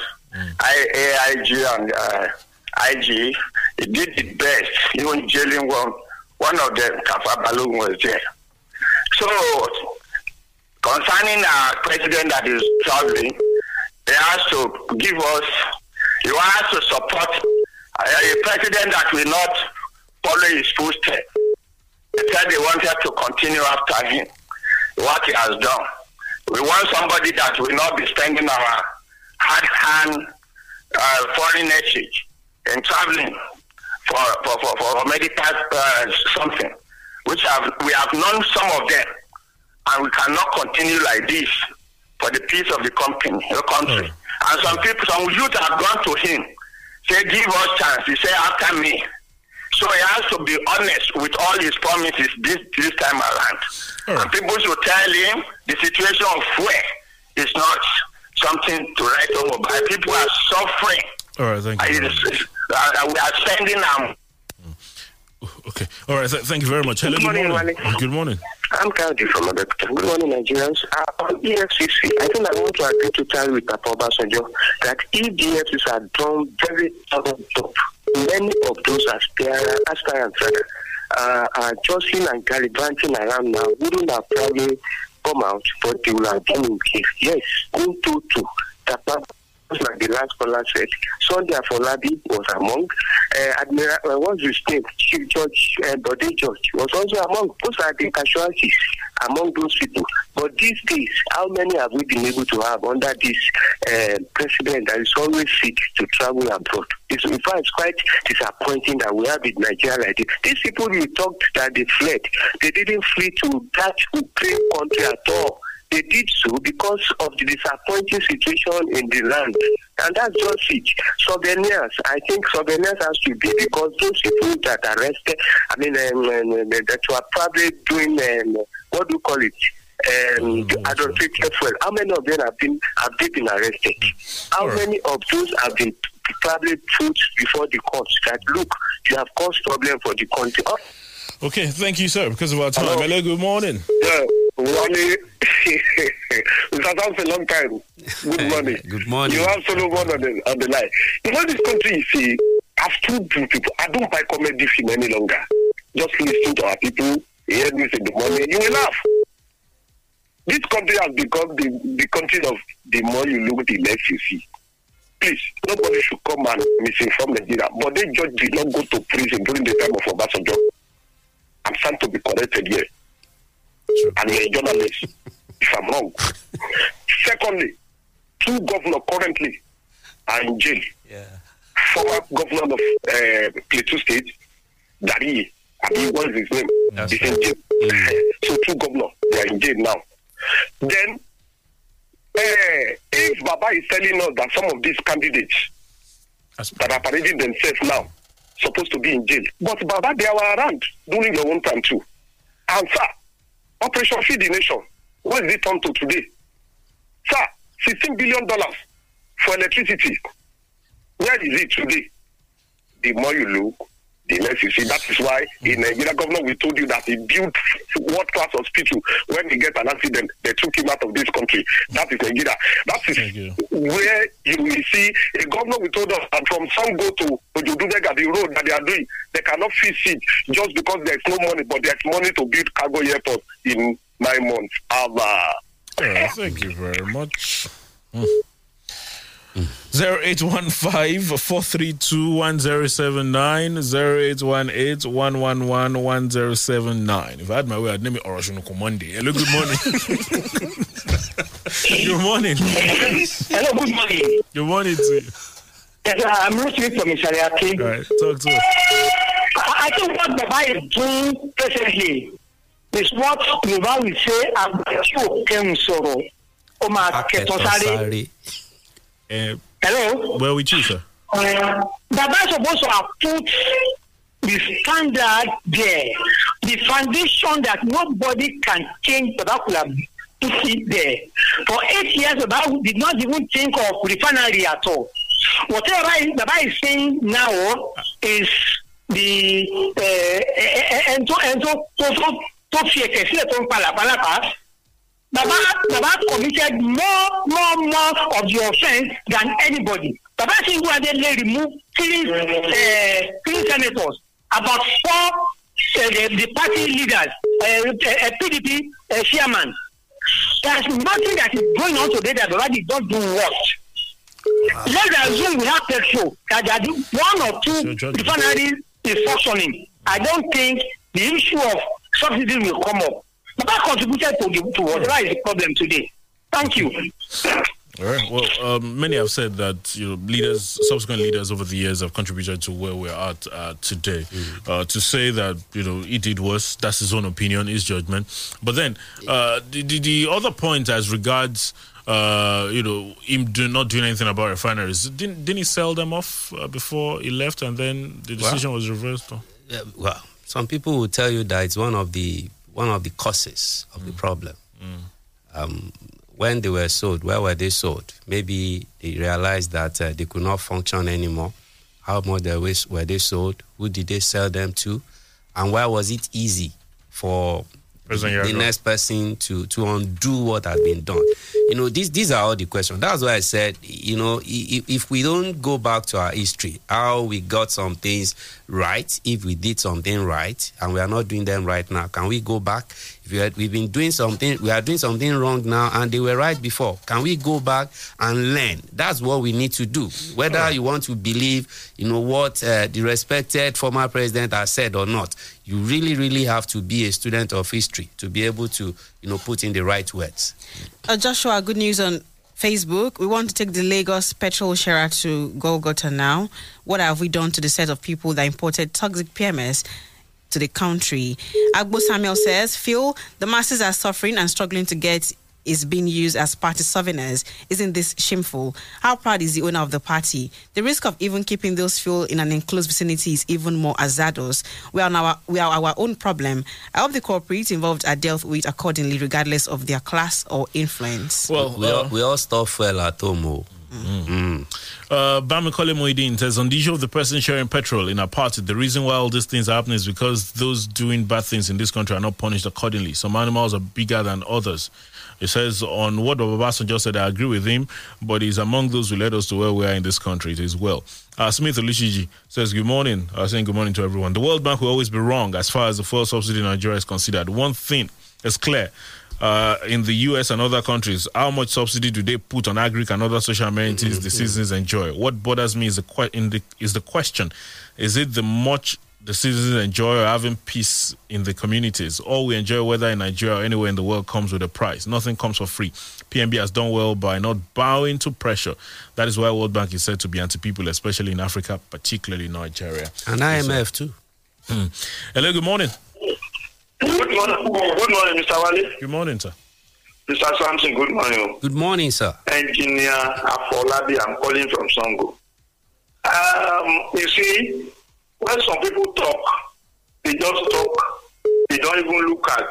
AIG and uh, IG. He did it best, even jailing one. One of them, Tafa Balogun, was there. So, concerning our president that is traveling, he has to give us, he has to support a, a president that will not follow his footsteps. They said they wanted to continue after him, what he has done. We want somebody that will not be spending our hard hand uh, foreign exchange and traveling for, for, for, for medical uh, something, which have, we have known some of them and we cannot continue like this for the peace of the company, the country. And some people, some youth have gone to him, say give us chance. He say after me. So he has to be honest with all his promises this this time around. And people should tell him the situation of where is not something to write home about. People are suffering. All right, thank you. And it is- uh, we are sending them. Okay. All right. Th- thank you very much. Hello. Good morning. Good morning. I'm Kaudi from Abeokuta. Good morning, Nigerians. Uh, on EFCC, I think I want to agree totally with Papa Obasanjo that EFCC had done very thorough job, many of those aspirants, uh, are jostling and gallivanting around now wouldn't have probably come out, but they will have been in case. Yes, go to to Tapa. Like the last caller said, Sunday Afolabi was among. Uh, Admiral, uh, what's his name? Chief Judge uh, Bode George was also among. Those are the casualties among those people. But these days, how many have we been able to have under this uh, president that is always sick to travel abroad? It's, in fact, it's quite disappointing that we have in Nigeria like this. These people you talked that they fled, they didn't flee to that Ukraine country at all. They did so because of the disappointing situation in the land. And that's just it. Souvenirs, I think souvenirs has to be because those people that arrested, I mean, um, um, that were probably doing, um, what do you call it? Um, adulterated fuel. How many of them have been have they been arrested? How many of those have been probably put before the courts that look, you have caused problem for the country? Oh, Okay. Thank you, sir. Because of our time. Hello. Good morning. Yeah, morning. it has been a long time. Good morning. Good morning. You have Solomon on the, on the line. You know, this country, you see, I've told people, I don't buy comedy film any longer. Just listen to our people, hear this in the morning, you will laugh. This country has become the, the country of the more you look, the less you see. Please, nobody should come and misinform Nigeria. But they just did not go to prison during the time of Obasanjo. I'm trying to be corrected here. And you're a journalist, if I'm wrong. Secondly, two governors currently are in jail. Yeah. Former governor of uh, Plateau State, Dari, I mean, what is his name? He's in jail. So two governors, they are in jail now. Then, uh, if Baba is telling us that some of these candidates that are parading themselves now supposed to be in jail, but Baba, they were around during your own time too. And sir, Operation Feed the Nation, what is it turned to today? Sir, $16 billion for electricity. Where is it today? The more you look, the next you see that is why in hmm. Nigeria government we told you that he built world class hospital when he get an accident they took him out of this country that is Nigeria that is you. where you will see a government we told us that from go to Ojodudega the road that they are doing they cannot fix it just because there is no money but there is money to build cargo airport in nine months. Ava. Oh, thank you very much. Mm. 0815 If I had my way, I'd name it Oroshunuku Monday. Hello, good morning. good morning. Hello, good morning. Good morning to you. Yes, uh, I'm Rusmi from Ishariaki. All right, talk to us. I think what Baba is doing presently is what Baba will say, I'm sure, Ken Soro, Oma Keton Sari. Hello? where we choose, sir? Uh, Baba is supposed to have put the standard there, the foundation that nobody can change. Baba could have put it there. For eight years, Baba did not even think of refinery at all. Whatever Baba is saying now is the ẹn tó ẹn tó tó fi ẹ̀kẹ́ sílẹ̀ tó ń palàpalàpà. Baba Baba committed more more more of the offence than anybody. Baba single-handedly remove three uh, three senators about four uh, the, the party leaders uh, uh, PDP uh, chairman. There's nothing that is going on today that Baba did not do what. Let's assume we have petrol that they are one or two refineries is functioning. I don't think the issue of subsidy will come up. Baba contributed to, the, to whatever is the problem today. Thank you. All right. Well, um, many have said that you know leaders, subsequent leaders over the years have contributed to where we're at uh, today. Uh, to say that you know he did worse, that's his own opinion, his judgment. But then uh, the, the the other point as regards uh, you know, him do not doing anything about refineries. Didn't didn't he sell them off uh, before he left, and then the decision was reversed? Or? Yeah, well, some people will tell you that it's one of the one of the causes of the problem. Um, when they were sold, where were they sold? Maybe they realized that uh, they could not function anymore. How much they were, were they sold? Who did they sell them to? And why was it easy for the next person to to undo what has been done? You know, these these are all the questions. That's why I said, you know, if, if we don't go back to our history, how we got some things right, if we did something right, and we are not doing them right now, can we go back? If we had, we've been doing something, we are doing something wrong now, and they were right before. Can we go back and learn? That's what we need to do. Whether you want to believe, you know, what uh, the respected former president has said or not, you really, really have to be a student of history to be able to, you know, put in the right words. Uh, Joshua, good news on Facebook. We want to take the Lagos petrol sharer to Golgotha now. What have we done to the set of people that imported toxic PMS to the country? Agbo Samuel says, Phil, the masses are suffering and struggling to get is being used as party souvenirs. Isn't this shameful? How proud is the owner of the party? The risk of even keeping those fuel in an enclosed vicinity is even more hazardous. We are, our, we are our own problem. I hope the corporates involved are dealt with accordingly, regardless of their class or influence. Well, we, all, uh, we all store fuel at home. Oh. Mm. Mm. Uh, Bamikole Moedin says, on the issue of the person sharing petrol in a party, the reason why all these things are happening is because those doing bad things in this country are not punished accordingly. Some animals are bigger than others. It says, on what Babasan said, I agree with him, but he's among those who led us to where we are in this country. It is well. Uh, Smith Olushiji says, Good morning. I uh, saying good morning to everyone. The World Bank will always be wrong as far as the fuel subsidy in Nigeria is considered. One thing is clear. Uh, in the US and other countries, how much subsidy do they put on agric and other social amenities the citizens enjoy? What bothers me is the, que- in the is the question: Is it the much the citizens enjoy or having peace in the communities? All we enjoy, whether in Nigeria or anywhere in the world, comes with a price. Nothing comes for free. PMB has done well by not bowing to pressure. That is why World Bank is said to be anti-people, especially in Africa, particularly Nigeria. And IMF too. Hmm. Hello, good morning. Good morning, good morning, Mr. Wale. Good morning, sir. Mr. Sampson, good morning. Good morning, sir. Engineer Afolabi, I'm calling from Songo. Um, you see, when some people talk, they just talk. They don't even look at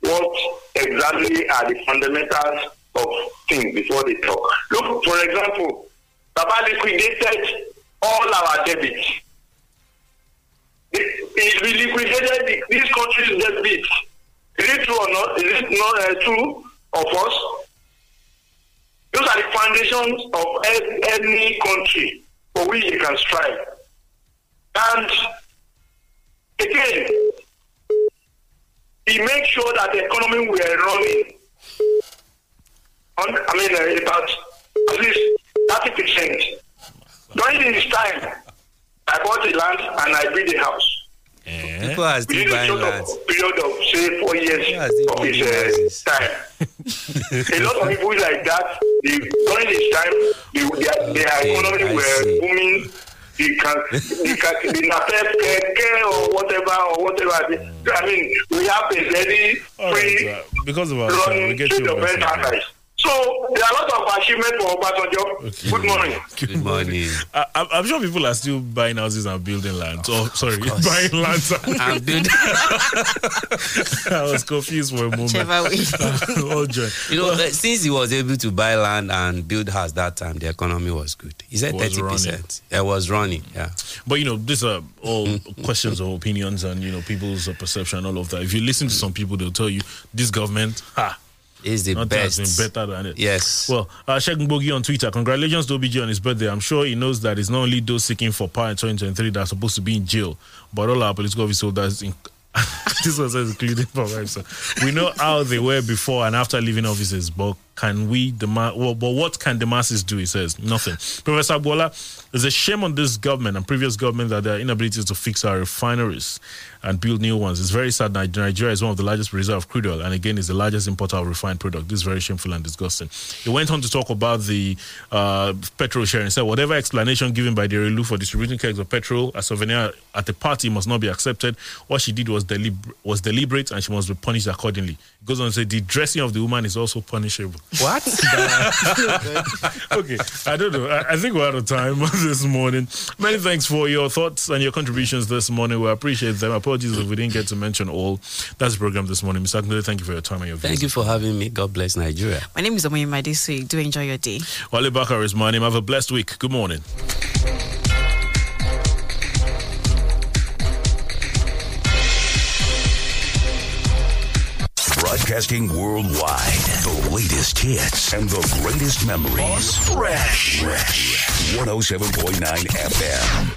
what exactly are the fundamentals of things before they talk. Look, for example, Baba liquidated all our debits. He liquidated this country's debt. Is it true or not? Is it not uh, true of us? Those are the foundations of any country for which you can strive. And again, he makes sure that the economy we are running, on, I mean, uh, about at least 30%. During this time, I bought a land and I built a house. People are still buying land. Period of say four years of his uh, time. a lot of people like that. They, during this time, they, their, their economy I were see. booming. They can, can, they napep keke or whatever or whatever. I mean, we have a very All right, free sir. Because of our time, we get to you the best advice. So there are a lot of achievements for Obasanjo. Good morning. Good morning. I, I'm- I'm sure people are still buying houses and building land. Oh, sorry, buying lands. And I'm building. I was confused for a moment. Whichever way. oh, joy. You know, uh, since he was able to buy land and build house that time, the economy was good. He said Was thirty percent. It was running. Yeah. But you know, these are all questions of opinions and you know people's uh, perception and all of that. If you listen to some people, they'll tell you this government, ha, is the nothing best. has been better than it. Yes. Well, uh, Shegun Bogi on Twitter, congratulations to OBG on his birthday. I'm sure he knows that it's not only those seeking for power in 2023 that are supposed to be in jail, but all our political office holders. In- this was including for so We know how they were before and after leaving offices, but can we the ma- well, but what can the masses do? He says nothing. Professor Bola, there's a shame on this government and previous government that their inability to fix our refineries and build new ones. It's very sad. Ni- Nigeria is one of the largest producer of crude oil, and again, is the largest importer of refined product. This is very shameful and disgusting. He went on to talk about the uh, petrol sharing. Said whatever explanation given by the Relu for distributing kegs of petrol as souvenir at the party must not be accepted. What she did was delib- was deliberate, and she must be punished accordingly. He goes on to say the dressing of the woman is also punishable. What? okay, I don't know. I, I, think we're out of time this morning. Many thanks for your thoughts and your contributions this morning. We appreciate them. Apologies if we didn't get to mention all. That's the program this morning. Mr. Akindele, thank you for your time and your visit. Thank you for having me. God bless Nigeria. My name is Omoyima Madisi. Do enjoy your day. Wale Bakar is my name. Have a blessed week. Good morning. Broadcasting worldwide. The latest hits and the greatest memories. Fresh. Fresh. 107.9 FM.